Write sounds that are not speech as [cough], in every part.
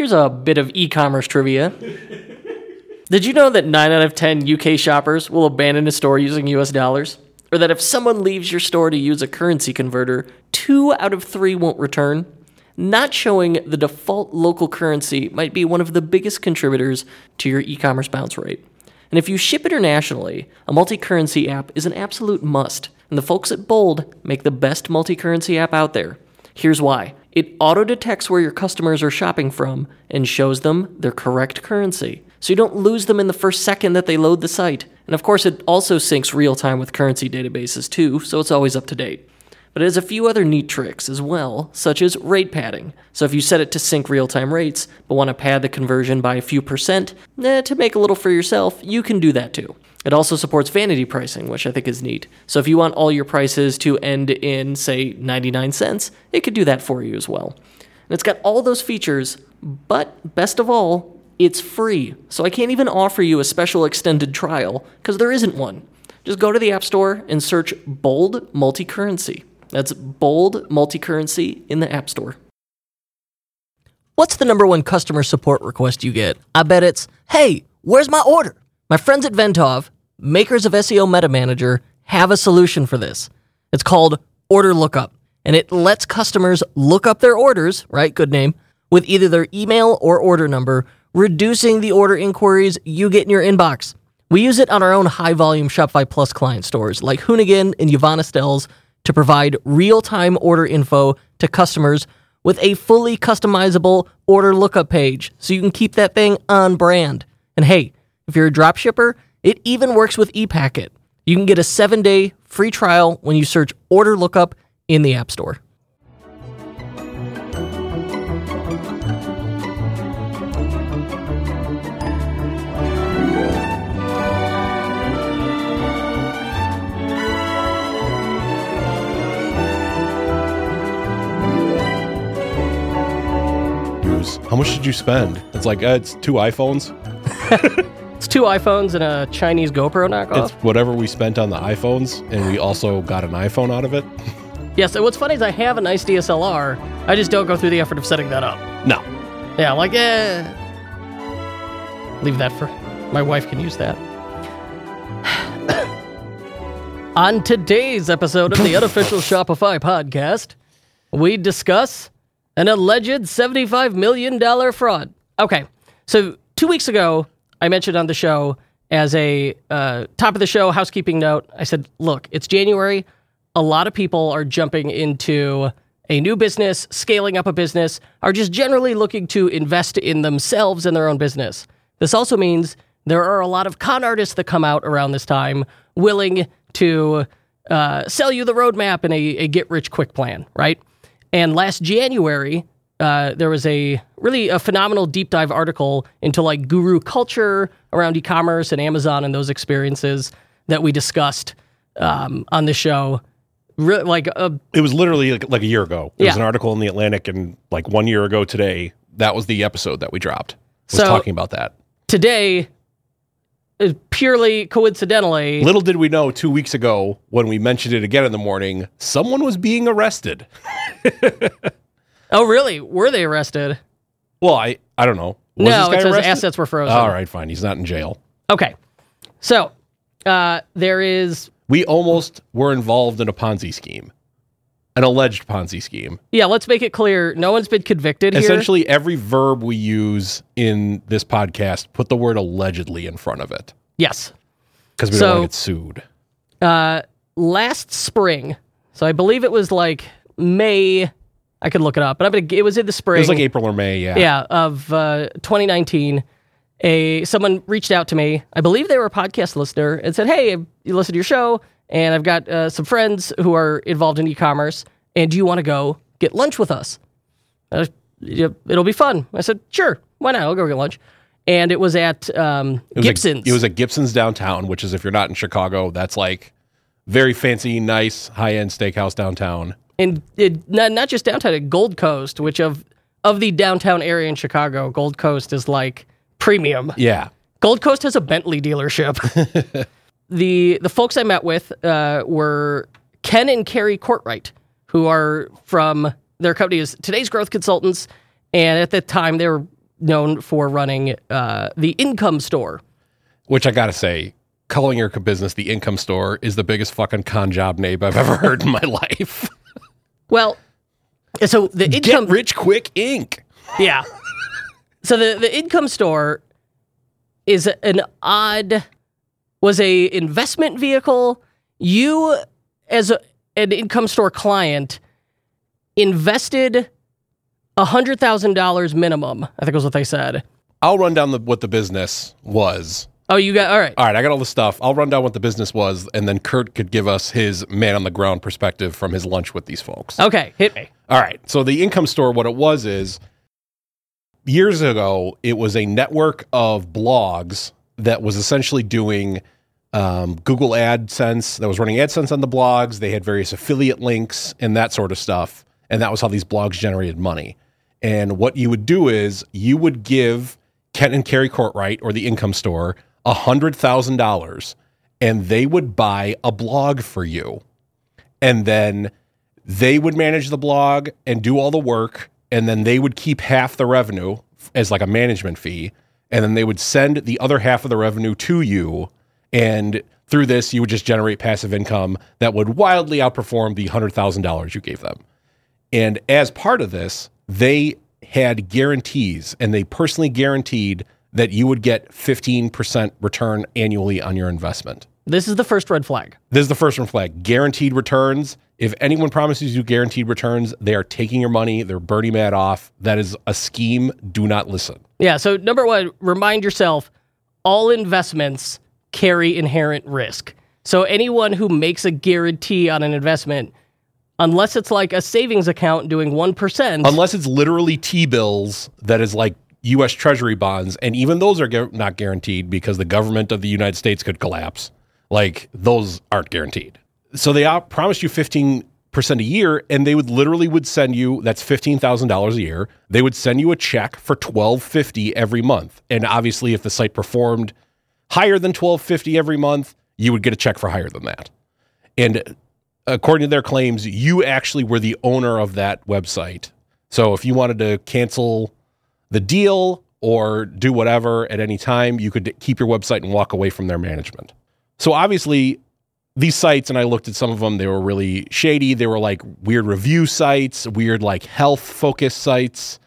Here's a bit of e commerce trivia. Did you know that 9 out of 10 UK shoppers will abandon a store using US dollars? Or that if someone leaves your store to use a currency converter, 2 out of 3 won't return? Not showing the default local currency might be one of the biggest contributors to your e commerce bounce rate. And if you ship internationally, a multi currency app is an absolute must. And the folks at Bold make the best multi currency app out there. Here's why it auto detects where your customers are shopping from and shows them their correct currency. So you don't lose them in the first second that they load the site. And of course, it also syncs real time with currency databases too, so it's always up to date. But it has a few other neat tricks as well, such as rate padding. So if you set it to sync real time rates, but want to pad the conversion by a few percent eh, to make a little for yourself, you can do that too. It also supports vanity pricing, which I think is neat. So if you want all your prices to end in, say, 99 cents, it could do that for you as well. And it's got all those features, but best of all, it's free. So I can't even offer you a special extended trial because there isn't one. Just go to the App Store and search Bold Multicurrency. That's Bold multi-currency in the App Store. What's the number one customer support request you get? I bet it's, hey, where's my order? My friends at Venntov, makers of SEO Meta Manager, have a solution for this. It's called Order Lookup, and it lets customers look up their orders, right? Good name, with either their email or order number, reducing the order inquiries you get in your inbox. We use it on our own high volume Shopify Plus client stores like Hoonigan and Yvonne Estelle's to provide real time order info to customers with a fully customizable order lookup page so you can keep that thing on brand. And hey, if you're a drop shipper, it even works with ePacket. You can get a seven day free trial when you search order lookup in the App Store. How much did you spend? It's like, uh, it's two iPhones. [laughs] It's two iPhones and a Chinese GoPro knockoff. It's whatever we spent on the iPhones, and we also got an iPhone out of it. [laughs] yes, and what's funny is I have a nice DSLR. I just don't go through the effort of setting that up. No. Yeah, I'm like, eh. Leave that for my wife can use that. [coughs] On today's episode of the [coughs] unofficial Shopify podcast, we discuss an alleged $75 million fraud. Okay, so two weeks ago, I mentioned on the show as a uh, top of the show housekeeping note. I said, look, it's January. A lot of people are jumping into a new business, scaling up a business, are just generally looking to invest in themselves and their own business. This also means there are a lot of con artists that come out around this time willing to uh, sell you the roadmap and a, a get rich quick plan, right? And last January, uh, there was a really a phenomenal deep dive article into like guru culture around e-commerce and Amazon and those experiences that we discussed um, on the show. Re- like uh, it was literally like, like a year ago. There yeah. was an article in the Atlantic, and like one year ago today, that was the episode that we dropped. Was so talking about that today. Uh, purely coincidentally, little did we know two weeks ago when we mentioned it again in the morning, someone was being arrested. [laughs] [laughs] Oh, really? Were they arrested? Well, I I don't know. Was no, it says arrested? assets were frozen. All right, fine. He's not in jail. Okay. So uh, there is. We almost were involved in a Ponzi scheme, an alleged Ponzi scheme. Yeah, let's make it clear. No one's been convicted Essentially, here. every verb we use in this podcast, put the word allegedly in front of it. Yes. Because we so, don't want to get sued. Uh, last spring, so I believe it was like May I could look it up, but I mean, it was in the spring. It was like April or May, yeah. Yeah, of uh, 2019. A someone reached out to me. I believe they were a podcast listener and said, "Hey, you listen to your show, and I've got uh, some friends who are involved in e-commerce, and do you want to go get lunch with us? Uh, it'll be fun." I said, "Sure, why not? I'll go get lunch." And it was at um, it was Gibson's. it was at Gibson's downtown, which is if you're not in Chicago, that's like very fancy, nice, high end steakhouse downtown and it, not, not just downtown, at Gold Coast, which of of the downtown area in Chicago, Gold Coast is like premium. Yeah, Gold Coast has a Bentley dealership. [laughs] the the folks I met with uh, were Ken and Carrie Courtright, who are from their company is Today's Growth Consultants, and at the time they were known for running uh, the Income Store. Which I gotta say, calling your business the Income Store is the biggest fucking con job name I've ever heard in my [laughs] life. Well, so the income Get Rich Quick Inc. Yeah. So the the Income Store is an odd was a investment vehicle. You as a, an Income Store client invested $100,000 minimum. I think was what they said. I'll run down the, what the business was. Oh, you got all right. All right, I got all the stuff. I'll run down what the business was, and then Kurt could give us his man on the ground perspective from his lunch with these folks. Okay, hit me. All right. So the income store, what it was is years ago, it was a network of blogs that was essentially doing um, Google AdSense, that was running AdSense on the blogs. They had various affiliate links and that sort of stuff. And that was how these blogs generated money. And what you would do is you would give Kent and Carrie Courtright or the income store $100,000 and they would buy a blog for you. And then they would manage the blog and do all the work. And then they would keep half the revenue as like a management fee. And then they would send the other half of the revenue to you. And through this, you would just generate passive income that would wildly outperform the $100,000 you gave them. And as part of this, they had guarantees and they personally guaranteed that you would get 15% return annually on your investment. This is the first red flag. This is the first red flag. Guaranteed returns. If anyone promises you guaranteed returns, they are taking your money. They're Bernie Madoff. That is a scheme. Do not listen. Yeah. So, number one, remind yourself all investments carry inherent risk. So, anyone who makes a guarantee on an investment, unless it's like a savings account doing 1%, Unless it's literally T bills that is like U.S. Treasury bonds, and even those are not guaranteed because the government of the United States could collapse. Like those aren't guaranteed. So they promised you fifteen percent a year, and they would literally would send you that's fifteen thousand dollars a year. They would send you a check for twelve fifty every month, and obviously, if the site performed higher than twelve fifty every month, you would get a check for higher than that. And uh, according to their claims, you actually were the owner of that website. So if you wanted to cancel the deal or do whatever at any time, you could keep your website and walk away from their management. So obviously, these sites, and I looked at some of them, they were really shady. They were like weird review sites, weird like health focused sites.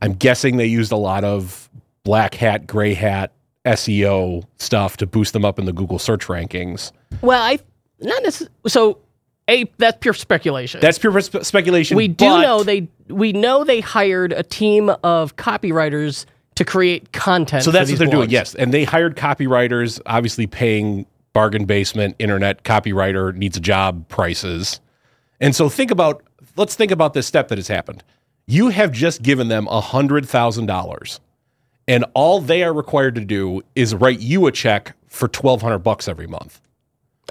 I'm guessing they used a lot of black hat, gray hat SEO stuff to boost them up in the Google search rankings. well, I not necessarily. So, a that's pure speculation. That's pure spe- speculation. we do but- know they we know they hired a team of copywriters to create content. So that's what they're doing. Yes, and they hired copywriters, obviously paying bargain basement internet copywriter needs a job prices. And so think about let's think about this step that has happened. You have just given them a hundred thousand dollars, and all they are required to do is write you a check for twelve hundred bucks every month.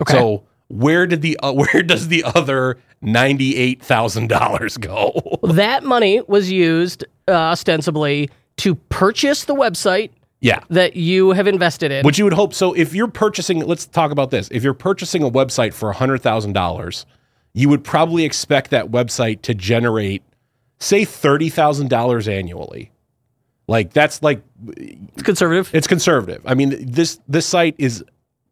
Okay. So where did the uh, [laughs] where does the other ninety eight thousand dollars go? [laughs] that money was used uh, ostensibly to purchase the website yeah, that you have invested in. Which you would hope. So if you're purchasing, let's talk about this. If you're purchasing a website for $100,000, you would probably expect that website to generate, say, $30,000 annually. Like that's like, it's conservative. it's conservative. I mean, this, this site is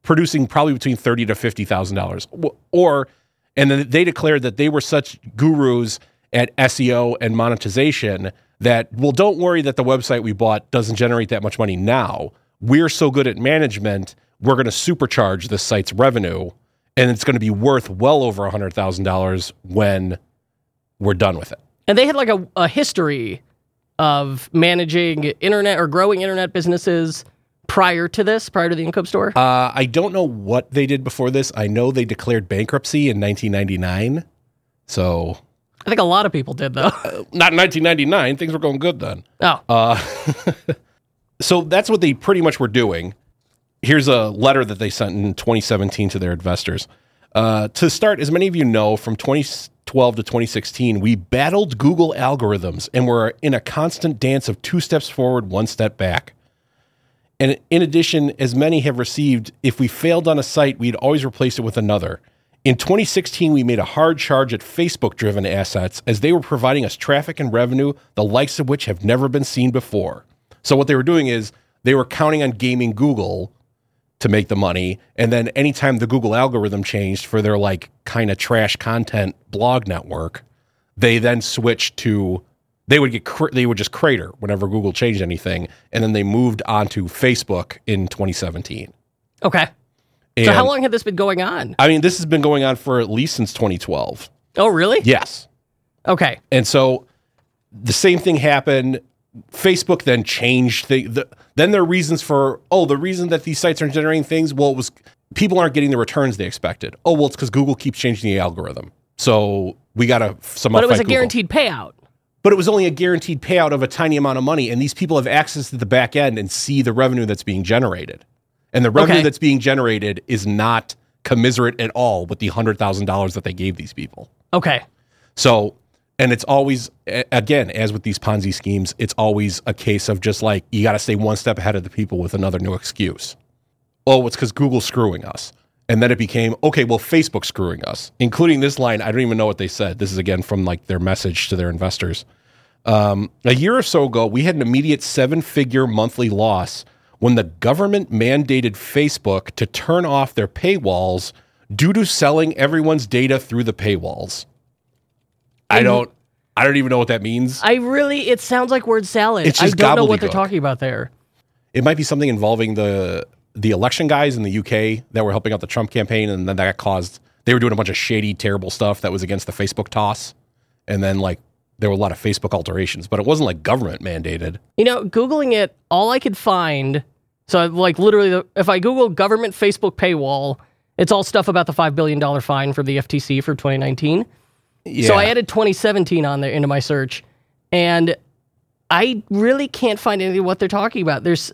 producing probably between thirty to $50,000 or, and then they declared that they were such gurus at SEO and monetization that, well, don't worry that the website we bought doesn't generate that much money now. We're so good at management, we're going to supercharge this site's revenue and it's going to be worth well over $100,000 when we're done with it. And they had like a, a history of managing internet or growing internet businesses prior to this, prior to the income store. Uh, I don't know what they did before this. I know they declared bankruptcy in 1999. So, I think a lot of people did though. not in 1999. Things were going good then. oh, Uh, [laughs] so that's what they pretty much were doing. Here's a letter that they sent in 2017 to their investors. Uh, to start, as many of you know, from 2012 to 2016, we battled Google algorithms and were in a constant dance of two steps forward, one step back. And in addition, as many have received, if we failed on a site, we'd always replace it with another. In 2016, we made a hard charge at Facebook driven assets as they were providing us traffic and revenue, the likes of which have never been seen before. So what they were doing is they were counting on gaming Google to make the money, and then anytime the Google algorithm changed for their like kind of trash content blog network, they then switched to they would get cr- they would just crater whenever Google changed anything, and then they moved on to Facebook in 2017. Okay. And, so how long had this been going on? I mean, this has been going on for at least since 2012. Oh, really? Yes. Okay. And so the same thing happened. Facebook then changed the, the then their reasons for oh the reason that these sites aren't generating things well it was people aren't getting the returns they expected oh well it's because Google keeps changing the algorithm so we got to somehow But it was a Google. guaranteed payout. But it was only a guaranteed payout of a tiny amount of money and these people have access to the back end and see the revenue that's being generated and the revenue Okay. that's being generated is not commiserate at all with the $100,000 that they gave these people Okay. so, and it's always, again, as with these Ponzi schemes, it's always a case of just like, you got to stay one step ahead of the people with another new excuse. Oh, it's because Google's screwing us. And then it became, okay, well, Facebook's screwing us, including this line. I don't even know what they said. This is again from like their message to their investors. Um, a year or so ago, we had an immediate seven figure monthly loss when the government mandated Facebook to turn off their paywalls due to selling everyone's data through the paywalls. I don't I don't even know what that means. I really, it sounds like word salad. It's I just don't know what they're talking about there. It might be something involving the the election guys in the UK that were helping out the Trump campaign and then that caused they were doing a bunch of shady terrible stuff that was against the Facebook toss. And then like there were a lot of Facebook alterations, but it wasn't like government mandated. You know, Googling it, all I could find, so like literally, if I Google government Facebook paywall, it's all stuff about the $5 billion fine for the FTC for 2019. Yeah. So I added 2017 on there into my search, and I really can't find anything what they're talking about. There's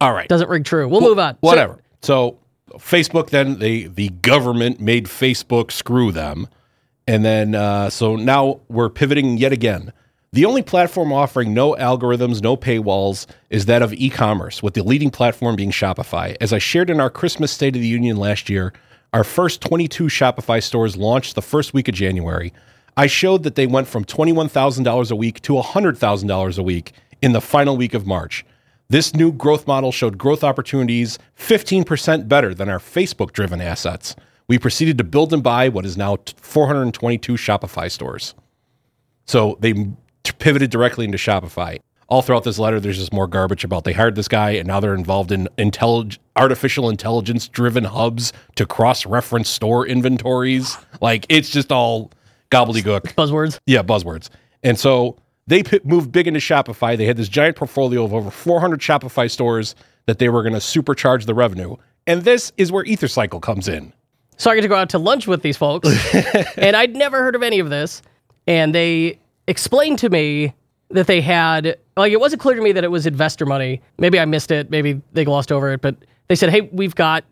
All right. doesn't ring true. We'll move on. So- Whatever. So, Facebook then they the government made Facebook screw them, and then uh, so now we're pivoting yet again. The only platform offering no algorithms, no paywalls is that of e-commerce, with the leading platform being Shopify. As I shared in our Christmas State of the Union last year, our first 22 Shopify stores launched the first week of January. I showed that they went from $21,000 a week to $100,000 a week in the final week of March. This new growth model showed growth opportunities 15% better than our Facebook driven assets. We proceeded to build and buy what is now 422 Shopify stores. So they pivoted directly into Shopify. All throughout this letter, there's just more garbage about they hired this guy and now they're involved in intellig- artificial intelligence driven hubs to cross reference store inventories. Like it's just all gobbledygook. buzzwords. Yeah, buzzwords. And so they p- moved big into Shopify. They had this giant portfolio of over 400 Shopify stores that they were going to supercharge the revenue. And this is where EtherCycle comes in. So I get to go out to lunch with these folks, [laughs] and I'd never heard of any of this. And they explained to me that they had, like, it wasn't clear to me that it was investor money. Maybe I missed it. Maybe they glossed over it. But they said, hey, we've got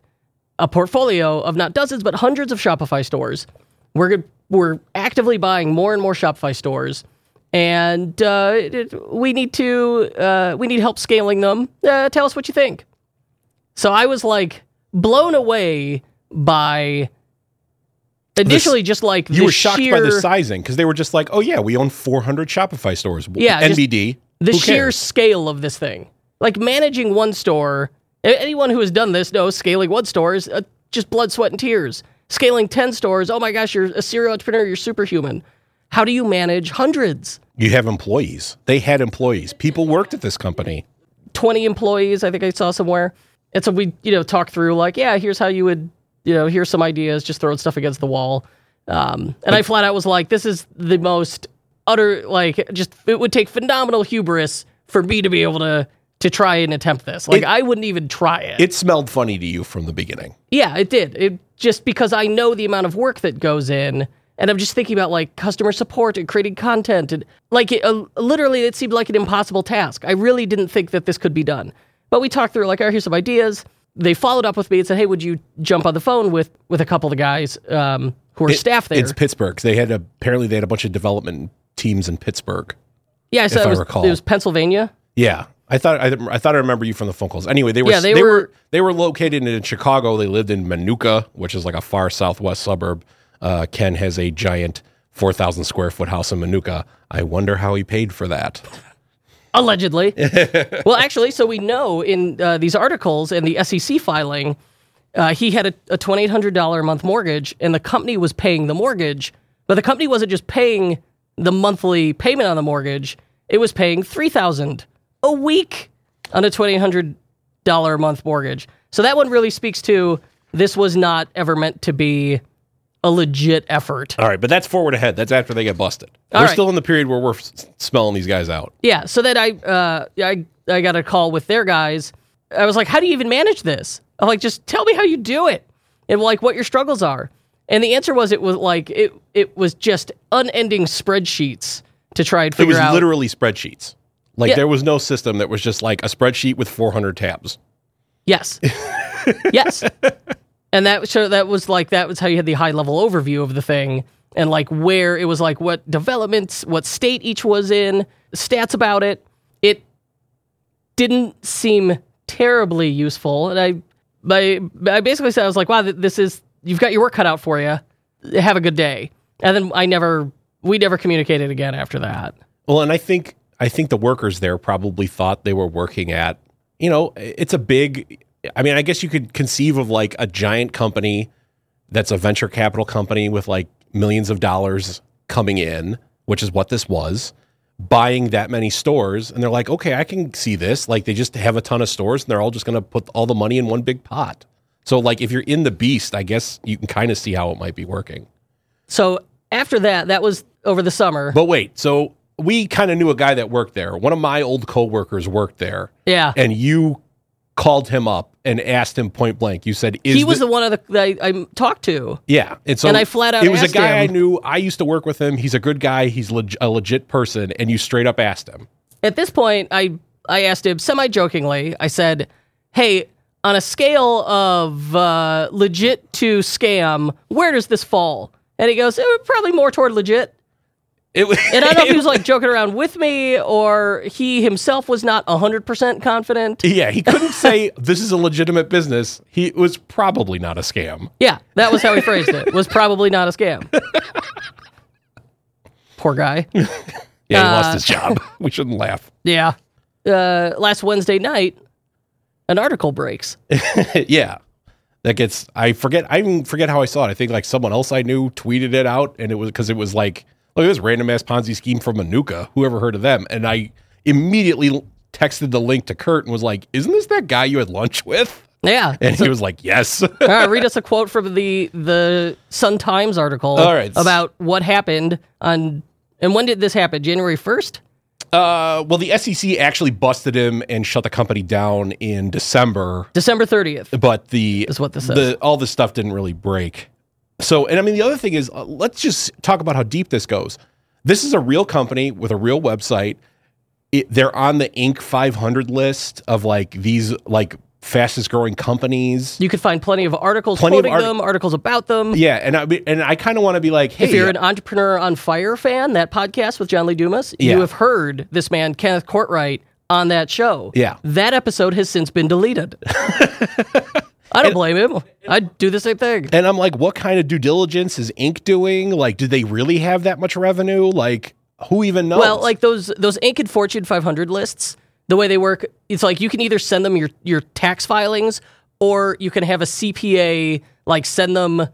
a portfolio of not dozens, but hundreds of Shopify stores. We're, we're actively buying more and more Shopify stores. And uh, it- we need to uh, we need help scaling them. Uh, tell us what you think. So I was like blown away by initially just like You were shocked sheer, by the sizing because they were just like, oh, yeah, we own 400 Shopify stores. Yeah, NBD. the sheer cares? scale of this thing. Like managing one store. Anyone who has done this knows scaling one store is uh, just blood, sweat, and tears. Scaling ten stores, oh my gosh, you're a serial entrepreneur. You're superhuman. How do you manage hundreds? You have employees. They had employees. People worked at this company. 20 employees, I think I saw somewhere. And so we, you know, talk through like, yeah, here's how you would, you know, here's some ideas, just throwing stuff against the wall. Um, and I flat out was like, this is the most utter, like, just, it would take phenomenal hubris for me to be able to, to try and attempt this. Like, It- I wouldn't even try it. It smelled funny to you from the beginning. yeah, it did. It just because I know the amount of work that goes in. And I'm just thinking about like customer support and creating content and like it, uh, literally it seemed like an impossible task. I really didn't think that this could be done. But we talked through like, oh, here's some ideas. They followed up with me and said, hey, would you jump on the phone with with a couple of the guys um, who are staff there? It's Pittsburgh. They had apparently they had a bunch of development teams in Pittsburgh. yeah, I said if it I was, recall. it was Pennsylvania. Yeah. I thought I, I thought I remember you from the phone calls. Anyway, they were Yeah, they they, were- were, they were located in Chicago. They lived in Minooka, which is like a far southwest suburb. Uh, Ken has a giant four thousand square foot house in Minooka. I wonder how he paid for that. [laughs] Allegedly. [laughs] well, actually, so we know in uh, these articles and the SEC filing, uh, he had a, a $2,800 a month mortgage and the company was paying the mortgage, but the company wasn't just paying the monthly payment on the mortgage, it was paying 3000 a week on a $2,800 a month mortgage. So that one really speaks to this was not ever meant to be a legit effort. All right, but that's forward ahead. That's after they get busted. All we're right. still in the period where we're s- smelling these guys out. Yeah. So then I, uh, I, I got a call with their guys. I was like, "How do you even manage this?" I'm like, "Just tell me how you do it, and like what your struggles are." And the answer was, it was like it, it was just unending spreadsheets to try and figure out. It was out. literally spreadsheets. Like Yeah. there was no system that was just like a spreadsheet with 400 tabs. Yes. [laughs] yes. And that so that was like that was how you had the high level overview of the thing and like where it was like what developments, what state each was in, stats about it. It didn't seem terribly useful, and I, I, I basically said I was like, wow, this is you've got your work cut out for you. Have a good day. And then I never, we never communicated again after that. Well, and I think I think the workers there probably thought they were working at, you know, it's a big I mean, I guess you could conceive of like a giant company that's a venture capital company with like millions of dollars coming in, which is what this was, buying that many stores and they're like, "Okay, I can see this." Like they just have a ton of stores and they're all just going to put all the money in one big pot. So like if you're in the beast, I guess you can kind of see how it might be working. So after that, that was over the summer. But wait, so we kind of knew a guy that worked there. One of my old coworkers worked there, yeah. and you called him up and asked him point blank. You said, "Is he was thi- the one of the that I, I talked to. yeah?" And so and I flat out it was a guy I knew. I used to work with him. He's a good guy. He's leg- a legit person. And you straight up asked him. At this point, I I asked him semi jokingly. I said, "Hey, on a scale of uh, legit to scam, where does this fall?" And he goes, eh, "Probably more toward legit." It was, And I don't know if he [laughs] was like joking around with me or he himself was not hundred percent confident. yeah, he couldn't [laughs] say this is a legitimate business. He was probably not a scam. Yeah, that was how he phrased it. Was probably not a scam. [laughs] Poor guy. Yeah, he Uh, lost his job. we shouldn't laugh. Yeah. Uh, last Wednesday night, an article breaks. yeah. That gets I forget I even forget how I saw it. I think like someone else I knew tweeted it out and it was because it was like, look at this random ass Ponzi scheme from Minooka. Whoever heard of them? And I immediately texted the link to Kurt and was like, Isn't this that guy you had lunch with? Yeah. And he was like, Yes. All right, [laughs] read us a quote from the the Sun Times article All right. about what happened on and when did this happen? January first. uh well the SEC actually busted him and shut the company down in December. December thirtieth. but the Is what this says. the all this stuff didn't really break. So, and I mean, the other thing is, uh, let's just talk about how deep this goes. This is a real company with a real website. It, they're on the Inc. 500 list of like these like fastest growing companies. You could find plenty of articles Plenty of art- them, articles about them. Yeah, and I and I kind of want to be like, hey, If you're an entrepreneur on fire fan, that podcast with John Lee Dumas, Yeah. you have heard this man Kenneth Courtright on that show. Yeah. that episode has since been deleted. [laughs] I don't blame him. I'd do the same thing. and I'm like, what kind of due diligence is Inc. doing? Like, do they really have that much revenue? Like, who even knows? Well, like those those Inc. and Fortune 500 lists, the way they work, it's like you can either send them your your tax filings or you can have a CPA like send them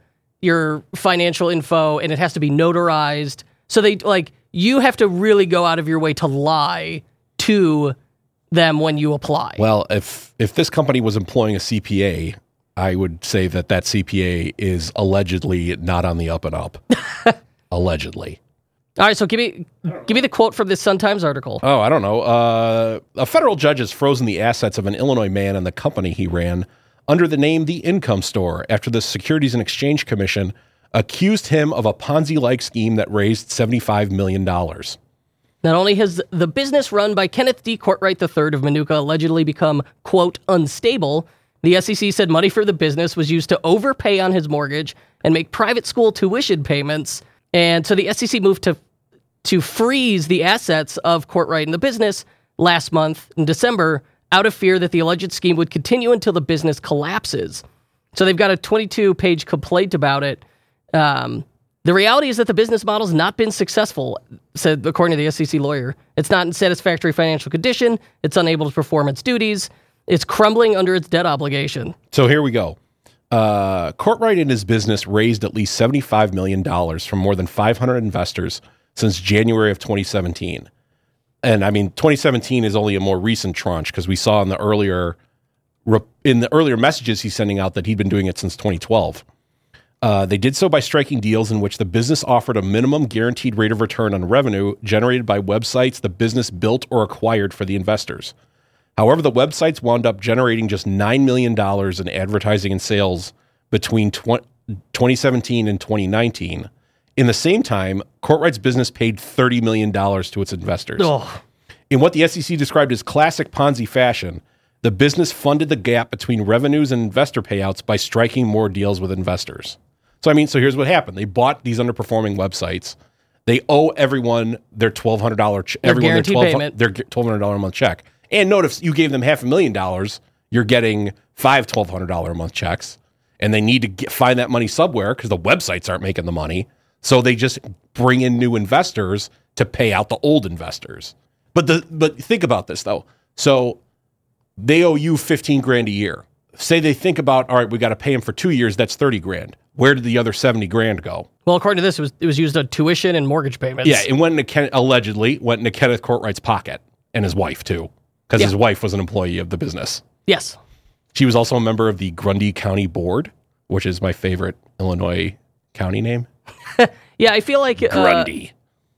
your financial info and it has to be notarized. So they like you have to really go out of your way to lie to them when you apply. Well, if if this company was employing a CPA, I would say that that CPA is allegedly not on the up and up. [laughs] allegedly. All right, so give me give me the quote from this Sun Times article. Oh, I don't know. Uh, a federal judge has frozen the assets of an Illinois man and the company he ran under the name The Income Store after the Securities and Exchange Commission accused him of a Ponzi-like scheme that raised $75 million. Not only has the business run by Kenneth D. Courtright III of Minooka allegedly become, quote, unstable, the SEC said money for the business was used to overpay on his mortgage and make private school tuition payments. And so the SEC moved to to freeze the assets of Courtright and the business last month in December out of fear that the alleged scheme would continue until the business collapses. So they've got a 22 page complaint about it. Um, The reality is that the business model has not been successful, said according to the SEC lawyer. It's not in satisfactory financial condition. It's unable to perform its duties. It's crumbling under its debt obligation. So here we go. Uh, Courtright and his business raised at least $75 million from more than 500 investors since January of 2017. And I mean, 2017 is only a more recent tranche because we saw in the earlier in the earlier messages he's sending out that he'd been doing it since 2012. Uh, they did so by striking deals in which the business offered a minimum guaranteed rate of return on revenue generated by websites the business built or acquired for the investors. However, the websites wound up generating just $9 million in advertising and sales between tw- 2017 and 2019. In the same time, Courtright's business paid $30 million to its investors. Ugh. In what the SEC described as classic Ponzi fashion, the business funded the gap between revenues and investor payouts by striking more deals with investors. So I mean, so here's what happened: they bought these underperforming websites. They owe everyone their twelve hundred dollar ch- Their everyone their twelve payment. their twelve hundred dollar a month check. And notice you gave them half a million dollars, you're getting five twelve hundred dollar a month checks, and they need to get, find that money somewhere because the websites aren't making the money. So they just bring in new investors to pay out the old investors. But the but think about this though. So they owe you 15 grand a year. Say they think about, all right, we got to pay them for two years. That's 30 grand. Where did the other 70 grand go? Well, according to this, it was it was used on tuition and mortgage payments. Yeah, it went into Ken, allegedly went into Kenneth Courtright's pocket and his wife too, because Yeah. his wife was an employee of the business. Yes. She was also a member of the Grundy County Board, which is my favorite Illinois county name. [laughs] Yeah, I feel like uh, Grundy.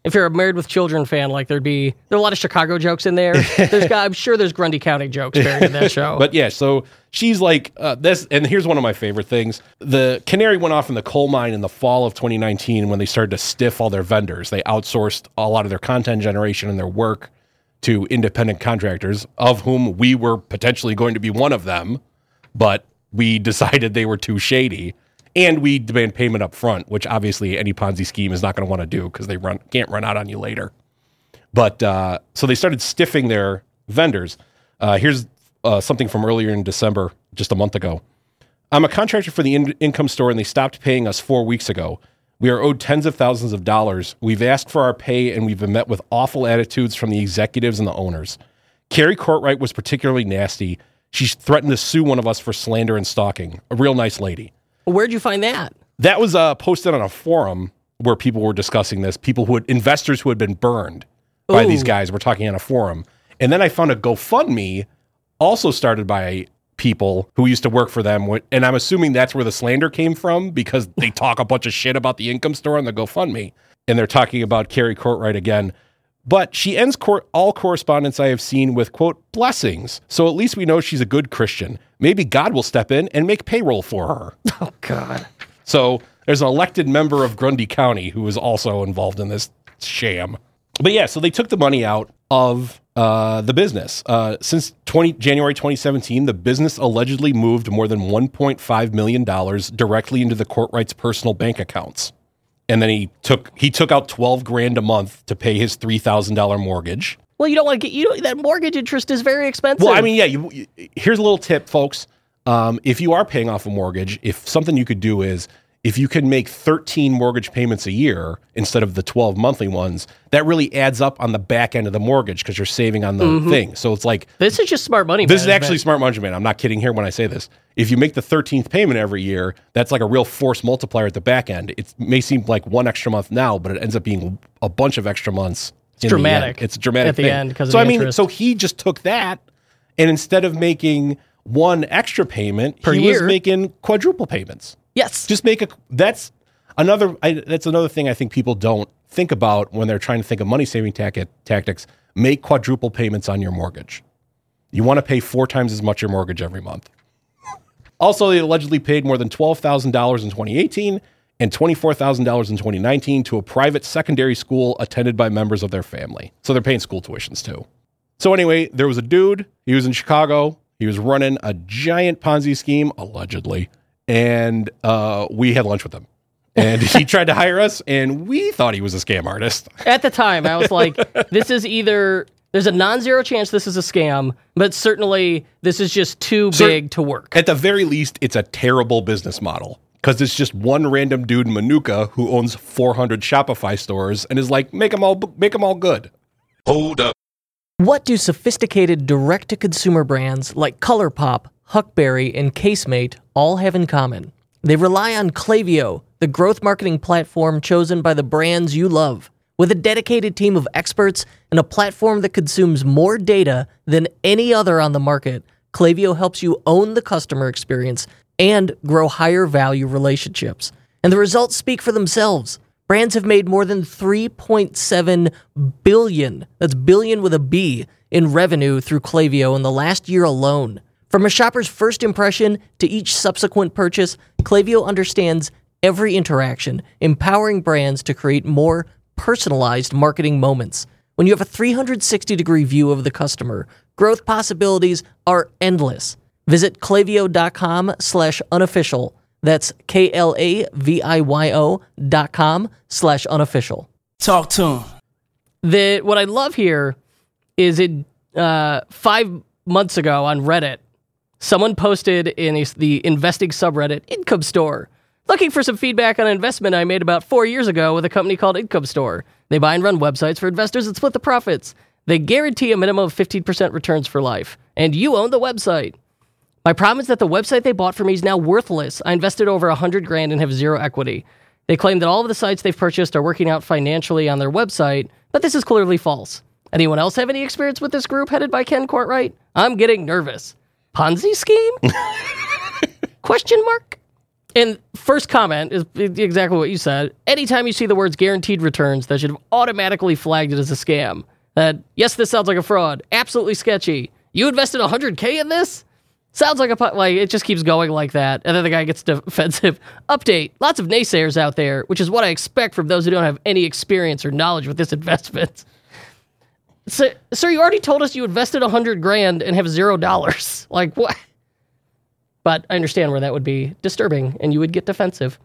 If you're a Married with Children fan, like there'd be there are a lot of Chicago jokes in there. [laughs] There's I'm sure there's Grundy County jokes buried in that show. [laughs] But yeah, so she's like uh, this, and here's one of my favorite things: the canary went off in the coal mine in the fall of 2019 when they started to stiff all their vendors. They outsourced a lot of their content generation and their work to independent contractors, of whom we were potentially going to be one of them, but we [laughs] decided they were too shady. And we demand payment up front, which obviously any Ponzi scheme is not going to want to do because they run can't run out on you later. But uh, so they started stiffing their vendors. Uh, here's uh, something from earlier in December, just a month ago. I'm a contractor for the in- income store, and they stopped paying us four weeks ago. We are owed tens of thousands of dollars. We've asked for our pay, and we've been met with awful attitudes from the executives and the owners. Carrie Courtright was particularly nasty. She threatened to sue one of us for slander and stalking. A real nice lady. Where'd you find that? That was uh, posted on a forum where people were discussing this. People who had investors who had been burned by Ooh. these guys were talking on a forum. And then I found a GoFundMe also started by people who used to work for them. And I'm assuming that's where the slander came from because they talk a bunch of shit about the income store on the GoFundMe. And they're talking about Carrie Courtright again. But she ends cor- all correspondence I have seen with, quote, blessings. So at least we know she's a good Christian. Maybe God will step in and make payroll for her. [laughs] Oh God. So there's an elected member of Grundy County who is also involved in this sham. But yeah, so they took the money out of uh, the business. Uh, since 20, January 2017, the business allegedly moved more than $1.5 million directly into the Courtright's personal bank accounts. And then he took he took out 12 grand a month to pay his $3,000 mortgage. Well, you don't want to get you know, that mortgage interest is very expensive. Well, I mean, yeah. You, you- here's a little tip, folks. Um, if you are paying off a mortgage, if something you could do is if you can make 13 mortgage payments a year instead of the 12 monthly ones, that really adds up on the back end of the mortgage because you're saving on the mm-hmm. thing. So it's like this is just smart money. this is management. actually smart money, man. I'm not kidding here when I say this. If you make the 13th payment every year, that's like a real force multiplier at the back end. It may seem like one extra month now, but it ends up being a bunch of extra months. in the dramatic end. It's a dramatic at the thing. end so I mean, interest. so he just took that, and instead of making one extra payment, Per he year. was making quadruple payments. Yes. Just make a. That's another. I, that's another thing I think people don't think about when they're trying to think of money saving tac- tactics. Make quadruple payments on your mortgage. You want to pay four times as much your mortgage every month. Also, they allegedly paid more than $12,000 in 2018 and $24,000 in 2019 to a private secondary school attended by members of their family. So they're paying school tuitions too. So, anyway, there was a dude, he was in Chicago, he was running a giant Ponzi scheme, allegedly, and uh, we had lunch with him. And he [laughs] tried to hire us, and we thought he was a scam artist. At the time, I was like, this is either there's a non-zero chance this is a scam, but certainly this is just too Cer- big to work. At the very least, it's a terrible business model. because it's just one random dude in Minooka who owns 400 Shopify stores and is like, make them all, make them all good. Hold up. What do sophisticated direct to consumer brands like ColourPop, Huckberry, and Casemate all have in common? They rely on Klaviyo, the growth marketing platform chosen by the brands you love. With a dedicated team of experts and a platform that consumes more data than any other on the market, Klaviyo helps you own the customer experience and grow higher value relationships. And the results speak for themselves. Brands have made more than 3.7 billion, that's billion with a B, in revenue through Klaviyo in the last year alone. From a shopper's first impression to each subsequent purchase, Klaviyo understands every interaction, empowering brands to create more personalized marketing moments. When you have a 360 degree view of the customer, growth possibilities are endless. Visit klaviyo.com slash unofficial. That's K L A V I Y O dot com slash unofficial. Talk to him. The, what I love here is it uh, five months ago on Reddit, someone posted in the investing subreddit Income Store looking for some feedback on an investment I made about four years ago with a company called Income Store. They buy and run websites for investors that split the profits. They guarantee a minimum of 15% returns for life, and you own the website. My problem is that the website they bought for me is now worthless. I invested over a hundred grand and have zero equity. They claim that all of the sites they've purchased are working out financially on their website, but this is clearly false. Anyone else have any experience with this group headed by Ken Courtright? I'm getting nervous. Ponzi scheme? [laughs] Question mark? And first comment is exactly what you said. Anytime you see the words guaranteed returns, that should have automatically flagged it as a scam. That yes, this sounds like a fraud. Absolutely sketchy. You invested 100k in this? Sounds like a like it just keeps going like that, and then the guy gets [laughs] defensive. Update: Lots of naysayers out there, which is what I expect from those who don't have any experience or knowledge with this investment. So, sir, you already told us you invested a hundred grand and have zero dollars. [laughs] Like what? But I understand where that would be disturbing, and you would get defensive.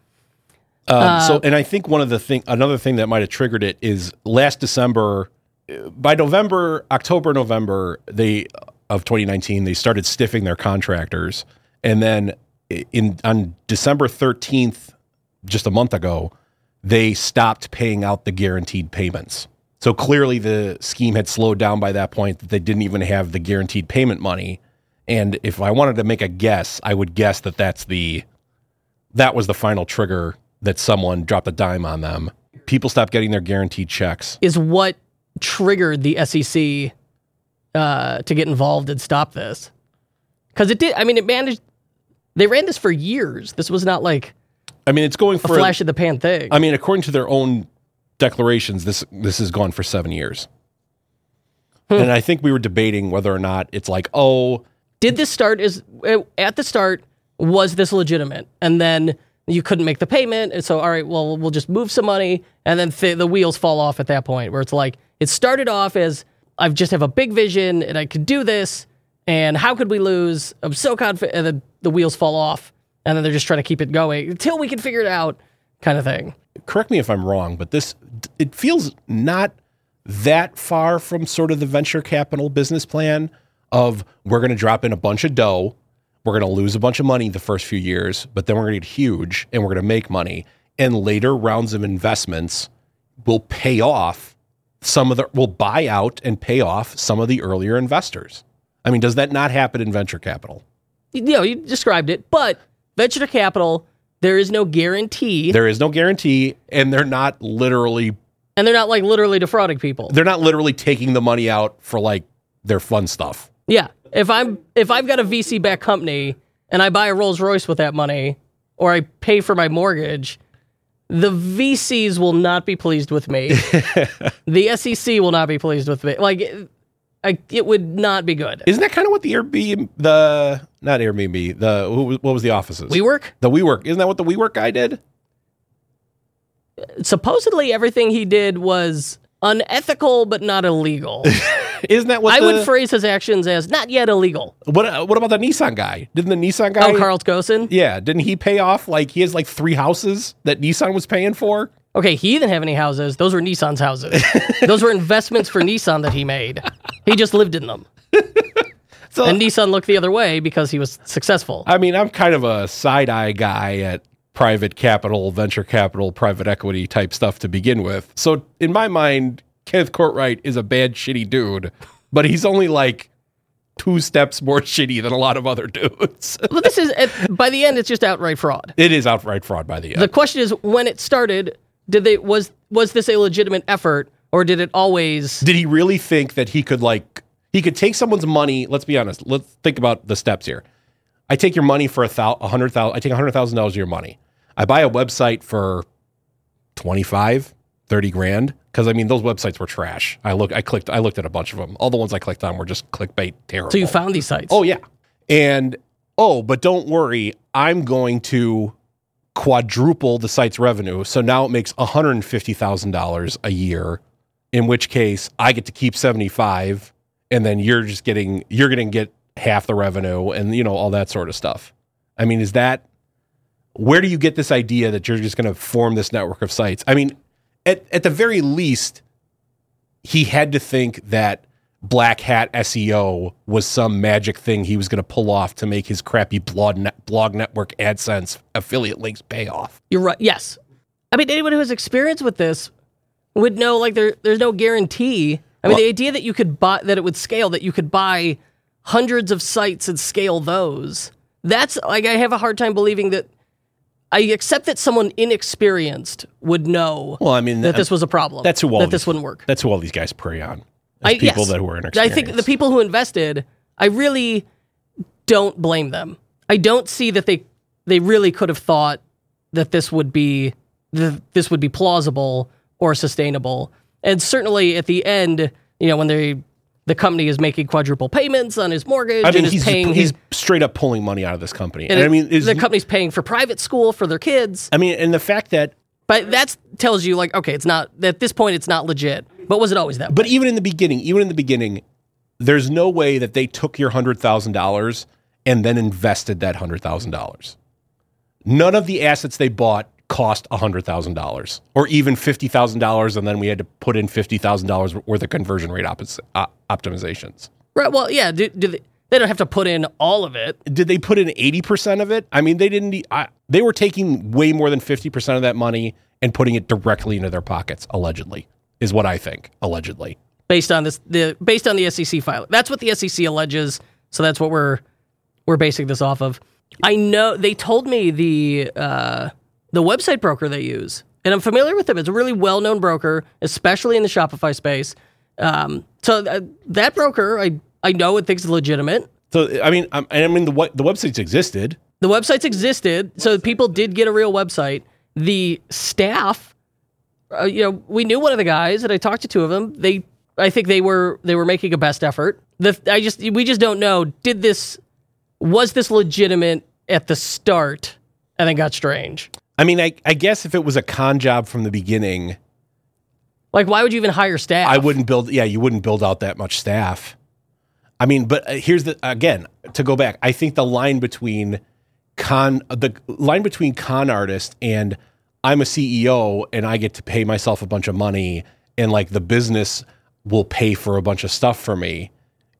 Um, so, and I think one of the thing, another thing that might have triggered it is last December, uh, by November, October, November, they of 2019, they started stiffing their contractors, and then in on December 13th, just a month ago, they stopped paying out the guaranteed payments. So clearly, the scheme had slowed down by that point that they didn't even have the guaranteed payment money. And if I wanted to make a guess, I would guess that that's the that was the final trigger that someone dropped a dime on them. People stopped getting their guaranteed checks. Is what triggered the SEC uh, to get involved and stop this? Because it did. I mean, it managed. They ran this for years. This was not like I mean, it's going for a flash of the pan thing. I mean, according to their own declarations, this this has gone for seven years. Hmm. And I think we were debating whether or not it's like, oh, did this start is at the start was this legitimate? And then you couldn't make the payment and so all right well we'll just move some money and then th- the wheels fall off at that point where it's like it started off as i just have a big vision and i could do this and how could we lose? I'm so confident and then the wheels fall off and then they're just trying to keep it going until we can figure it out kind of thing correct me if I'm wrong, but this it feels not that far from sort of the venture capital business plan of we're going to drop in a bunch of dough, we're going to lose a bunch of money the first few years, but then we're going to get huge and we're going to make money, and later rounds of investments will pay off some of the will buy out and pay off some of the earlier investors. I mean, does that not happen in venture capital? you know you described it but venture capital there is no guarantee There is no guarantee, and they're not literally and they're not like literally defrauding people they're not literally taking the money out for like their fun stuff. Yeah. If I'm if I've got a VC backed company and I buy a Rolls Royce with that money or I pay for my mortgage, the VCs will not be pleased with me. [laughs] the SEC will not be pleased with me. Like I, it would not be good. Isn't that kind of what the Airbnb, the not Airbnb, the who, what was the offices? We work the WeWork. Isn't that what the WeWork guy did? supposedly everything he did was unethical but not illegal. [laughs] Isn't that what I the, would phrase his actions as not yet illegal. what? uh, What about the Nissan guy? Didn't the Nissan guy? Oh, Carl Gosen? Yeah, didn't he pay off like he has like three houses that Nissan was paying for? Okay, he didn't have any houses. Those were Nissan's houses. [laughs] Those were investments for Nissan that he made. He just lived in them. [laughs] So And Nissan looked the other way because he was successful. I mean, I'm kind of a side eye guy at private capital, venture capital, private equity type stuff to begin with. So in my mind, Kenneth Courtright is a bad, shitty dude, but he's only like two steps more [laughs] shitty than a lot of other dudes. Well, this is by the end, it's just outright fraud. it is outright fraud by the end. The question is, when it started, did they was was this a legitimate effort, or did it always? Did he really think that he could like he could take someone's money? Let's be honest. Let's think about the steps here. I take your money for a thousand, a hundred thousand. I take a hundred thousand dollars of your money. I buy a website for 25, 30 grand. Cause I mean, those websites were trash. I look, I clicked, I looked at a bunch of them. All the ones I clicked on were just clickbait terrible. So you found these sites? Oh yeah. And oh, but don't worry, I'm going to quadruple the site's revenue. So now it makes $150,000 a year, in which case I get to keep 75 and then you're just getting you're going to get half the revenue and you know all that sort of stuff. I mean, is that where do you get this idea that you're just going to form this network of sites? I mean, at at the very least he had to think that black hat SEO was some magic thing he was going to pull off to make his crappy blog net, blog network AdSense affiliate links pay off. You're right. Yes. I mean, anyone who has experience with this would know like there there's no guarantee. I mean, Well- the idea that you could buy that it would scale, that you could buy hundreds of sites and scale those. That's like I have a hard time believing that. I accept that someone inexperienced would know Well, I mean, that this was a problem. that's who all that these- this wouldn't work. That's who all these guys prey on. I, people yes. that were I think the people who invested, I really don't blame them. I don't see that they they really could have thought that this would be that this would be plausible or sustainable. And certainly at the end, you know, when they the company is making quadruple payments on his mortgage I mean, and he's paying he's straight up pulling money out of this company. And, and I mean, is, the company's paying for private school for their kids. I mean, and the fact that But that tells you like okay, it's not at this point it's not legit. But was it always that? But even in the beginning, even in the beginning, there's no way that they took your hundred thousand dollars and then invested that hundred thousand dollars. None of the assets they bought cost hundred thousand dollars, or even fifty thousand dollars, and then we had to put in fifty thousand dollars worth of conversion rate opis- uh, optimizations. right. Well, yeah. Do, do they, they don't have to put in all of it. Did they put in eighty percent of it? I mean, they didn't. I, they were taking way more than fifty percent of that money and putting it directly into their pockets. Allegedly, is what I think. Allegedly. based on this the based on the SEC file. That's what the SEC alleges. So that's what we're we're basing this off of. I know they told me the uh, the website broker they use, and I'm familiar with them. It's a really well known broker, especially in the Shopify space. Um, so th- that broker, I I know it thinks is legitimate. So I mean, I, I mean the the websites existed. The websites existed, so people did get a real website. The staff, uh, you know, we knew one of the guys, and I talked to two of them. They, I think they were they were making a best effort. The I just we just don't know. Did this was this legitimate at the start, and then got strange? I mean, I, I guess if it was a con job from the beginning, Like, why would you even hire staff? I wouldn't build. Yeah, you wouldn't build out that much staff. I mean, but uh, here's the again to go back. I think the line between con the line between con artist and I'm a CEO and I get to pay myself a bunch of money and like the business will pay for a bunch of stuff for me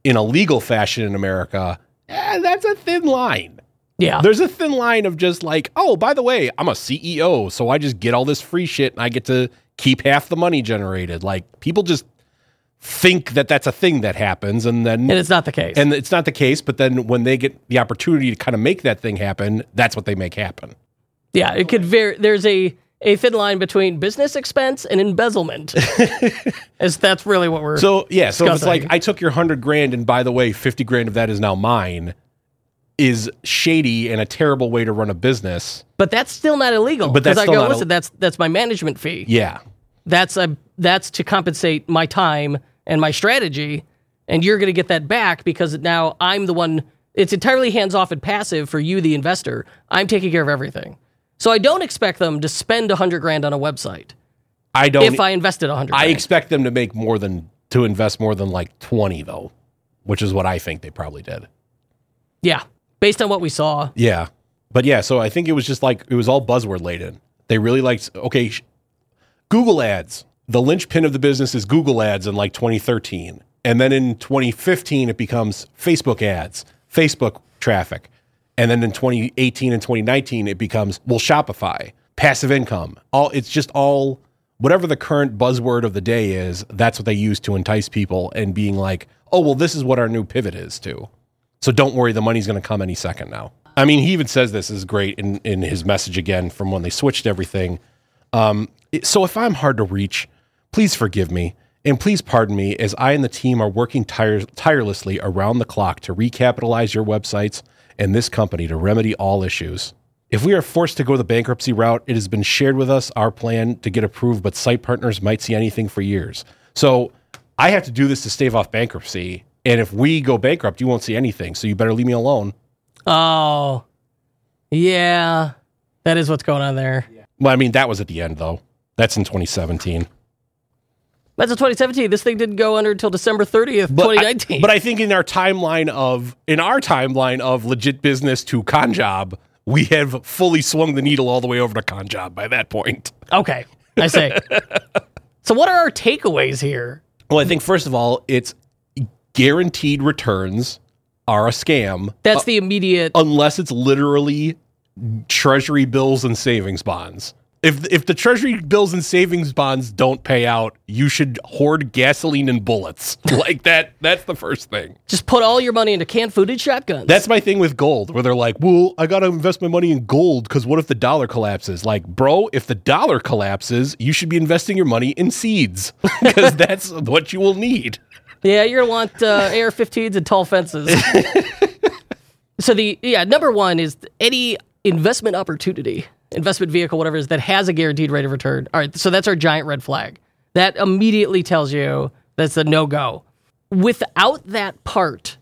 in a legal fashion in America. eh, that's a thin line. Yeah, There's a thin line of just like, oh, by the way, I'm a CEO, so I just get all this free shit and I get to keep half the money generated. Like people just think that that's a thing that happens, and then and it's not the case. and it's not the case. But then when they get the opportunity to kind of make that thing happen, that's what they make happen. Yeah, it could vary. There's a a thin line between business expense and embezzlement. [laughs] As that's really what we're So yeah, so if it's like I took your hundred grand, and by the way, fifty grand of that is now mine, is shady and a terrible way to run a business. But that's still not illegal. But that's I go, listen, ill- that's that's my management fee. Yeah, That's a that's to compensate my time and my strategy, and you're going to get that back because now I'm the one. It's entirely hands off and passive for you, the investor. I'm taking care of everything. So I don't expect them to spend a hundred grand on a website I don't. if I invested a hundred. I expect them to make more than to invest more than like 20 though, which is what I think they probably did. yeah, based on what we saw. Yeah. But yeah, so I think it was just like it was all buzzword laden. They really liked okay, sh- Google Ads. The linchpin of the business is Google Ads in like 2013. And then in 2015 it becomes Facebook ads, Facebook traffic. And then in 2018 and 2019, it becomes, well, Shopify, passive income. All it's just all whatever the current buzzword of the day is, that's what they use to entice people and being like, oh, well, this is what our new pivot is too. So don't worry, the money's going to come any second now. I mean, he even says this is great in, in his message again from when they switched everything. Um, so if I'm hard to reach, please forgive me. And please pardon me as I and the team are working tire- tirelessly around the clock to recapitalize your websites and this company to remedy all issues. If we are forced to go the bankruptcy route, it has been shared with us our plan to get approved, but site partners might see anything for years. So I have to do this to stave off bankruptcy. And if we go bankrupt, you won't see anything. So you better leave me alone. Oh, yeah, that is what's going on there. Well, I mean, that was at the end, though. That's in 2017. That's a 2017. This thing didn't go under until December 30th, But I- 2019. but I think in our timeline of in our timeline of legit business to con job, we have fully swung the needle all the way over to con job by that point. okay, I say. [laughs] so, what are our takeaways here? Well, I think first of all, it's guaranteed returns are a scam That's uh, the immediate. unless it's literally treasury bills and savings bonds. If if the treasury bills and savings bonds don't pay out, you should hoard gasoline and bullets. [laughs] like that that's the first thing. Just put all your money into canned food and shotguns. That's my thing with gold, where they're like, well, I got to invest my money in gold because what if the dollar collapses? Like, bro, if the dollar collapses, you should be investing your money in seeds [laughs] because [laughs] that's what you will need. Yeah, you're gonna want uh, AR-15s and tall fences. so the yeah number one is any investment opportunity, investment vehicle, whatever it is that has a guaranteed rate of return. All right, so that's our giant red flag. That immediately tells you that's a no go. Without that part,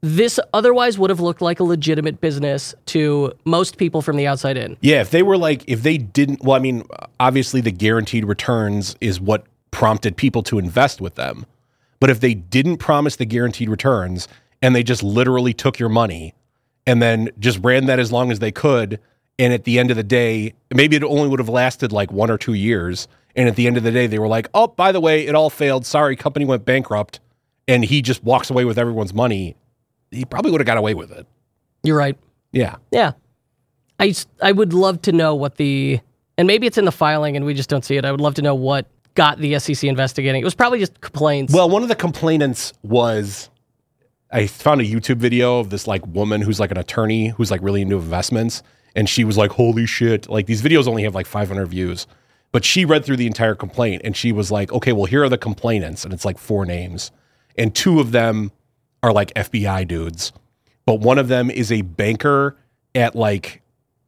this otherwise would have looked like a legitimate business to most people from the outside in. Yeah, if they were like, if they didn't, well, I mean, obviously the guaranteed returns is what prompted people to invest with them. But if they didn't promise the guaranteed returns and they just literally took your money and then just ran that as long as they could, and at the end of the day, maybe it only would have lasted like one or two years. And at the end of the day, they were like, oh, by the way, it all failed. Sorry, company went bankrupt. And he just walks away with everyone's money. He probably would have got away with it. You're right. Yeah. Yeah. I, I would love to know what the, and maybe it's in the filing and we just don't see it. I would love to know what got the SEC investigating. It was probably just complaints. Well, one of the complainants was I found a YouTube video of this like woman who's like an attorney who's like really into investments. And she was like, holy shit. Like these videos only have like 500 views. But she read through the entire complaint and she was like, okay, well, here are the complainants. And it's like four names. And two of them are like FBI dudes. But one of them is a banker at like,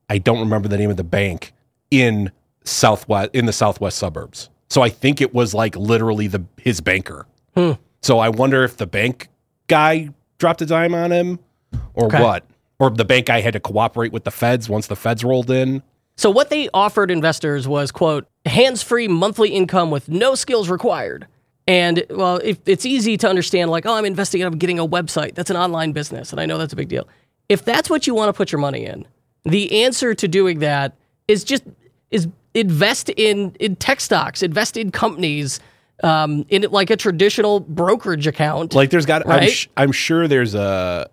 I don't remember the name of the bank in southwest in the southwest suburbs. So I think it was like literally the his banker. Hmm. So I wonder if the bank guy dropped a dime on him or Okay. what. Or the bank guy had to cooperate with the feds once the feds rolled in. so what they offered investors was, quote, hands-free monthly income with no skills required. And well, if it's easy to understand, like, oh, I'm investing, I'm getting a website. That's an online business, and I know that's a big deal. If that's what you want to put your money in, the answer to doing that is just is invest in in tech stocks, invest in companies, um, in like a traditional brokerage account. Like there's got I'm, Right? sh- I'm sure there's a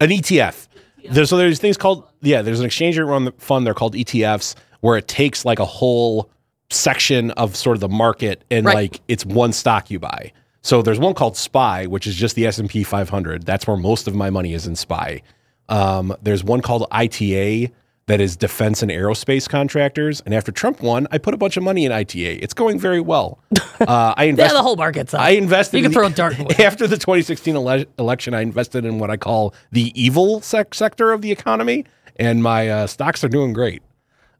an ETF. There's, so there's things called yeah, there's an exchange rate run fund they're called ETFs where it takes like a whole section of sort of the market and Right. like it's one stock you buy. So there's one called SPY, which is just the S&P 500. That's where most of my money is in SPY. Um, there's one called ITA that is defense and aerospace contractors. And after Trump won, I put a bunch of money in ITA. It's going very well. [laughs] Uh, I yeah, the whole market's up. I invested. You can in throw a dart [laughs] after the 2016 ele- election. I invested in what I call the evil sec- sector of the economy, and my uh, stocks are doing great.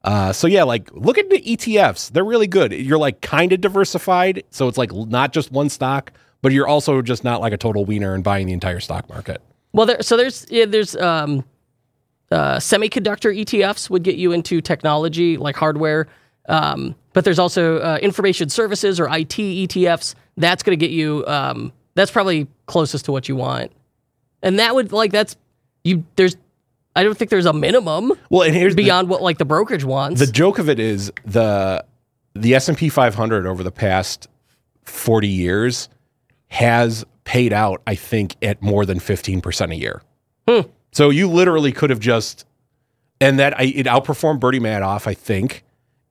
Uh, so yeah, like look at the ETFs; they're really good. You're like kind of diversified, so it's like not just one stock, but you're also just not like a total wiener and buying the entire stock market. Well, there, so there's yeah, there's um, uh, semiconductor ETFs would get you into technology like hardware, um, but there's also uh, information services or IT ETFs. That's going to get you. Um, that's probably closest to what you want, and that would like that's you. There's, I don't think there's a minimum Well, and here's the- beyond what like the brokerage wants. The joke of it is the the S and P 500 over the past 40 years has paid out, I think, at more than 15 percent a year. So So you literally could have just, and that I, it outperformed Bernie Madoff, I think,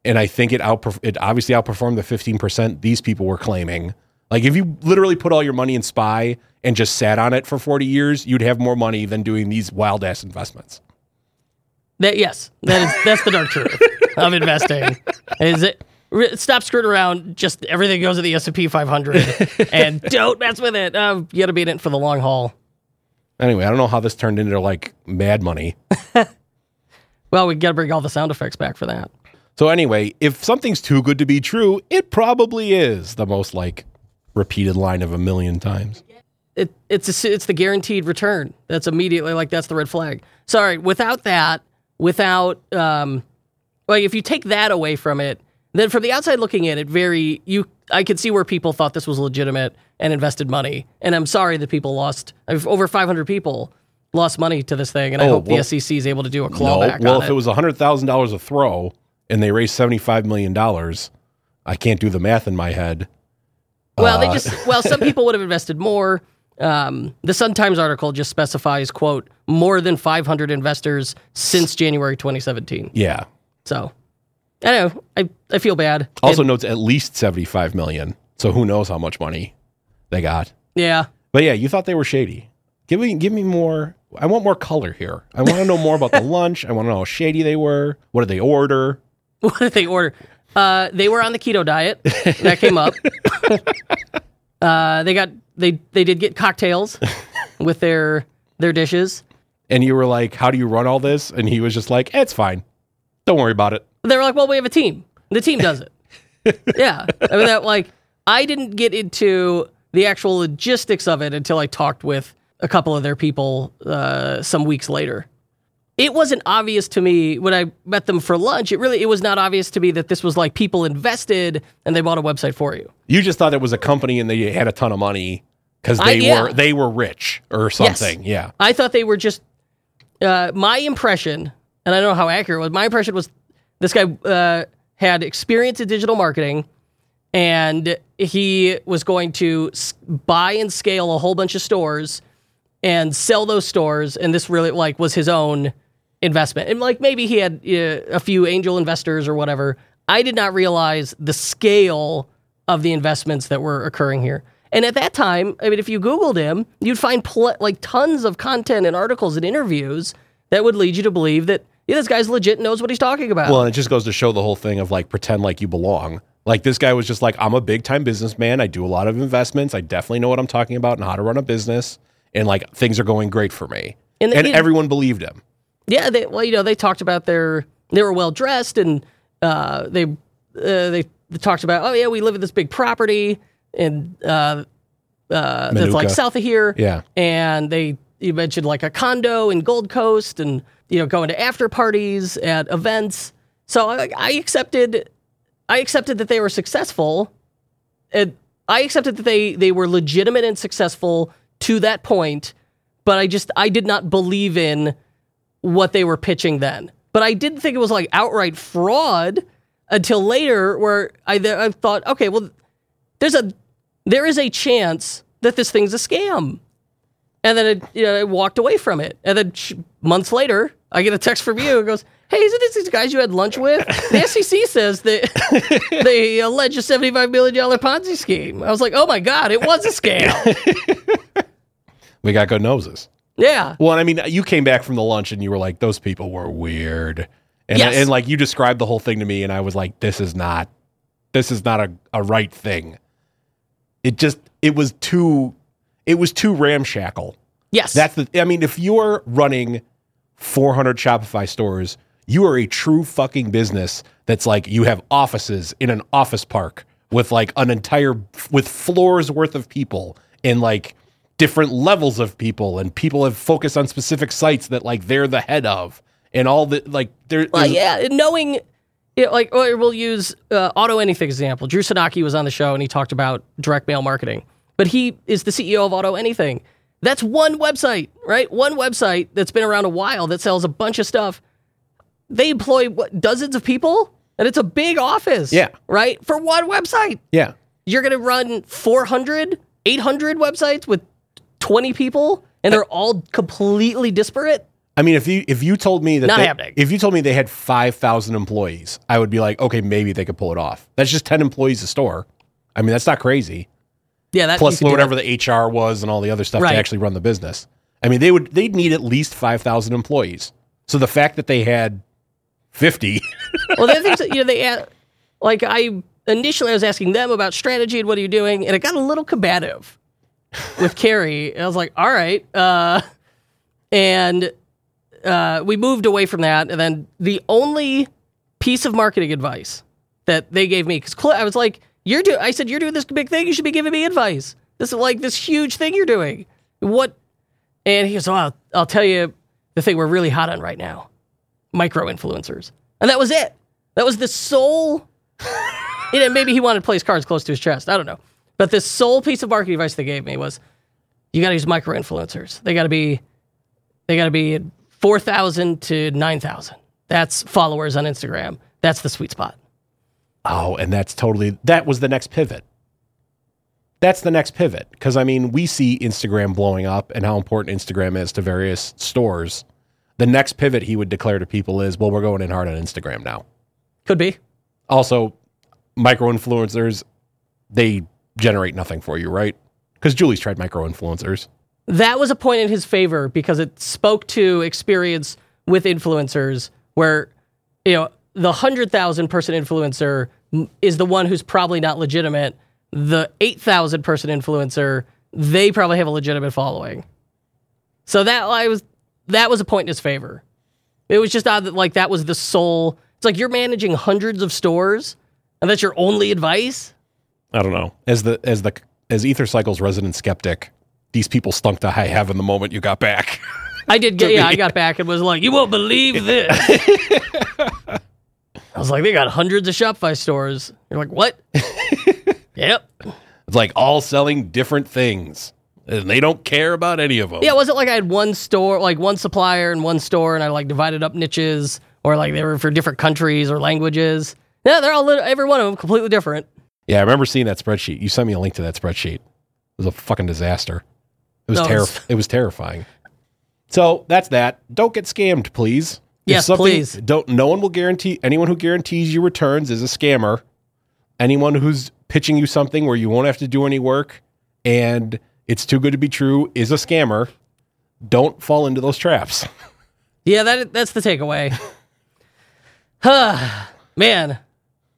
and I think it outperf- it obviously outperformed the fifteen percent these people were claiming. Like if you literally put all your money in Spy and just sat on it for forty years, you'd have more money than doing these wild ass investments. That yes, that is that's the dark truth [laughs] of investing. Is it? Stop screwing around. Just everything goes to the S and P 500, [laughs] and don't mess with it. Um, you got to be in it for the long haul. Anyway, I don't know how this turned into like mad money. [laughs] Well, we got to bring all the sound effects back for that. So anyway, if something's too good to be true, it probably is the most like repeated line of a million times. It, it's a, it's the guaranteed return. That's immediately like that's the red flag. Sorry, without that, without um, like if you take that away from it, then from the outside looking in, it very you I could see where people thought this was legitimate and invested money. And I'm sorry that people lost over 500 people lost money to this thing, and I Oh, hope well- the SEC is able to do a No, clawback well, on if it was hundred thousand dollars a throw and they raised seventy five million dollars, I can't do the math in my head. Well, Uh, they just [laughs] well, some people would have invested more. Um, the Sun Times article just specifies, "quote more than 500 investors since January 2017." Yeah. So, I know. I I feel bad. Also notes at least seventy five million. So who knows how much money they got. yeah. But yeah, you thought they were shady. Give me give me more. I want more color here. I want to know more about the [laughs] lunch. I want to know how shady they were. What did they order? [laughs] What did they order? Uh, they were on the keto diet. That came up. [laughs] uh, they got they they did get cocktails with their their dishes. And you were like, "How do you run all this?" And he was just like, "Eh, "It's fine. Don't worry about it." They were like, "Well, we have a team. The team does it." [laughs] yeah, I mean that like I didn't get into the actual logistics of it until I talked with a couple of their people uh, some weeks later. It wasn't obvious to me when I met them for lunch. It really it was not obvious to me that this was like people invested and they bought a website for you. You just thought it was a company and they had a ton of money because I- they yeah. were they were rich or something. Yeah. I thought they were just. Uh, my impression, and I don't know how accurate it was. My impression was this guy uh, had experience in digital marketing, and he was going to buy and scale a whole bunch of stores and sell those stores. And this really like was his own investment. And like maybe he had uh, a few angel investors or whatever. I did not realize the scale of the investments that were occurring here. And at that time, I mean, if you Googled him, you'd find pl- like tons of content and articles and interviews that would lead you to believe that yeah, this guy's legit knows what he's talking about. Well, and it just goes to show the whole thing of like pretend like you belong. Like this guy was just like, I'm a big time businessman. I do a lot of investments. I definitely know what I'm talking about and how to run a business. And like things are going great for me. And And, everyone believed him. Yeah, they, well, you know, they talked about their they were well dressed and uh, they uh, they talked about oh yeah, we live in this big property and uh, uh, that's like south of here. Yeah. and they you mentioned like a condo in Gold Coast and you know going to after parties at events. So I, I accepted I accepted that they were successful. And I accepted that they they were legitimate and successful to that point, but I just I did not believe in what they were pitching then. But I didn't think it was like outright fraud until later, where I I thought, okay, well, there's a there is a chance that this thing's a scam, and then it, you know, I walked away from it. And then sh- months later, I get a text from you. It goes, "Hey, isn't this these guys you had lunch with?" The [laughs] SEC says that [laughs] they allege a seventy-five million dollar Ponzi scheme. I was like, "Oh my god, it was a scam!" [laughs] We got good noses. yeah, Well, I mean, you came back from the lunch and you were like, those people were weird. And, Yes. and like you described the whole thing to me and I was like, this is not, this is not a, a right thing. It just, it was too, it was too ramshackle. yes, That's the, I mean, if you're running 400 Shopify stores, you are a true fucking business that's like, you have offices in an office park with like an entire, with floors worth of people and like different levels of people and people have focused on specific sites that like they're the head of and all the, like, there, Well, yeah, knowing, you know, like, or we'll use uh, Auto Anything example. Drew Sanocki was on the show and he talked about direct mail marketing, but he is the CEO of Auto Anything. That's one website, right? One website that's been around a while that sells a bunch of stuff. They employ what, dozens of people, and it's a big office, Yeah. right? For one website, yeah. you're going to run 400, 800 websites with 20 people, and they're all completely disparate. I mean, if you if you told me that Not they- happening. if you told me they had five thousand employees, I would be like, okay, maybe they could pull it off. That's just ten employees a store. I mean, that's not crazy. Yeah, that Plus you could do whatever that. the HR was and all the other stuff Right. to actually run the business. I mean, they would they'd need at least five thousand employees. So the fact that they had fifty, [laughs] well, the other things that, you know, they a- like I initially I was asking them about strategy and what are you doing, and it got a little combative with [laughs] Carrie. And I was like, all right, uh, and uh, we moved away from that. And then the only piece of marketing advice that they gave me because I was like, you're doing. I said you're doing this big thing. You should be giving me advice. This is like this huge thing you're doing. What? And he goes, oh, I'll, I'll tell you the thing we're really hot on right now micro influencers. And that was it. That was the sole. [laughs] you know, maybe he wanted to his cards close to his chest. I don't know. But the sole piece of marketing advice they gave me was you got to use micro influencers. They got to be, they got to be 4,000 to 9,000. That's followers on Instagram. That's the sweet spot. Oh, and that's totally that was the next pivot. That's the next pivot because I mean, we see Instagram blowing up and how important Instagram is to various stores. The next pivot he would declare to people is, well, we're going in hard on Instagram now. Could be. Also, micro influencers, they generate nothing for you, right? Because Julie's tried micro influencers. that was a point in his favor because it spoke to experience with influencers where you know the 100,000 person influencer is the one who's probably not legitimate the 8,000 person influencer they probably have a legitimate following so that I was that was a point in his favor it was just odd that like that was the sole it's like you're managing hundreds of stores and that's your only advice I don't know. As the as the as Ethercycle's resident skeptic, these people stunk to high heaven the moment you got back. I did get, [laughs] yeah, I got back and was like, you won't believe [laughs] this. I was like, they got hundreds of Shopify stores. You're like, what? [laughs] yep. It's like all selling different things. And they don't care about any of them. Yeah, it wasn't like I had one store, like one supplier and one store, and I like divided up niches, or like they were for different countries or languages. Yeah, they're all lit- every one of them completely different. Yeah, I remember seeing that spreadsheet. You sent me a link to that spreadsheet. It was a fucking disaster. It was No, terri- it was terrifying. So that's that. Don't get scammed, please. Yes, please. Don't. No one will guarantee. Anyone who guarantees you returns is a scammer. Anyone who's pitching you something where you won't have to do any work and it's too good to be true is a scammer. Don't fall into those traps. [laughs] Yeah, that that's the takeaway. [sighs] Huh, man,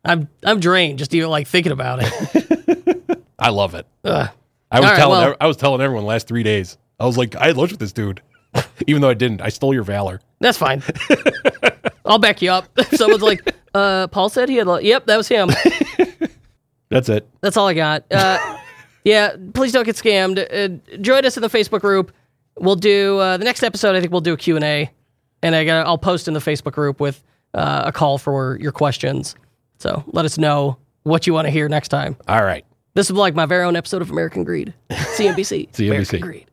I'm I'm drained just even like thinking about it. [laughs] I love it. Ugh. I was All right, telling. well- ev- I was telling everyone last three days. I was like, I had lunch with this dude, [laughs] even though I didn't. I stole your valor. That's fine. I'll back you up. If [laughs] someone's like, uh, Paul said he had, a, yep, that was him. [laughs] That's it. That's all I got. Uh, yeah, please don't get scammed. Uh, join us in the Facebook group. We'll do uh, the next episode. I think we'll do a Q and A, and I got I'll post in the Facebook group with uh, a call for your questions. So let us know what you want to hear next time. All right. This is like my very own episode of American Greed, CNBC. CNBC. American Greed.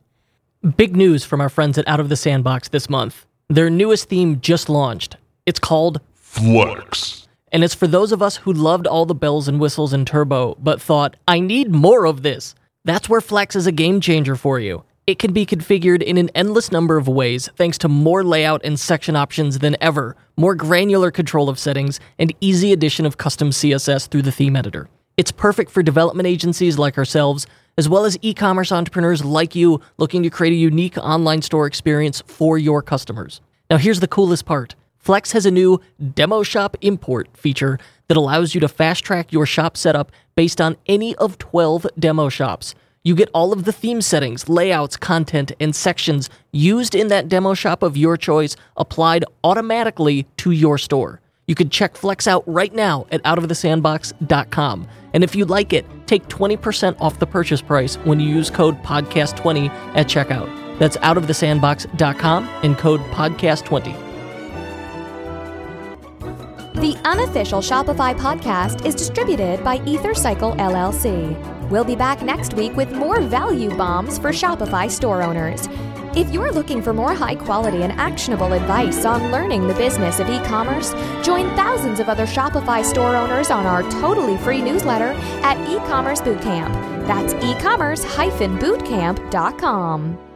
Big news from our friends at Out of the Sandbox this month. Their newest theme just launched. It's called Flex. and it's for those of us who loved all the bells and whistles in Turbo, but thought, I need more of this. That's where Flex is a game changer for you. It can be configured in an endless number of ways thanks to more layout and section options than ever, more granular control of settings, and easy addition of custom CSS through the theme editor. It's perfect for development agencies like ourselves, as well as e commerce entrepreneurs like you looking to create a unique online store experience for your customers. Now, here's the coolest part. Flex has a new Demo Shop Import feature that allows you to fast track your shop setup based on any of 12 demo shops. You get all of the theme settings, layouts, content, and sections used in that demo shop of your choice applied automatically to your store. You can check Flex out right now at outofthesandbox.com. And if you like it, take 20% off the purchase price when you use code podcast20 at checkout. That's outofthesandbox.com and code podcast20. The unofficial Shopify podcast is distributed by EtherCycle LLC. We'll be back next week with more value bombs for Shopify store owners. If you're looking for more high quality and actionable advice on learning the business of e commerce, join thousands of other Shopify store owners on our totally free newsletter at e-commerce bootcamp. That's e-commerce-bootcamp.com.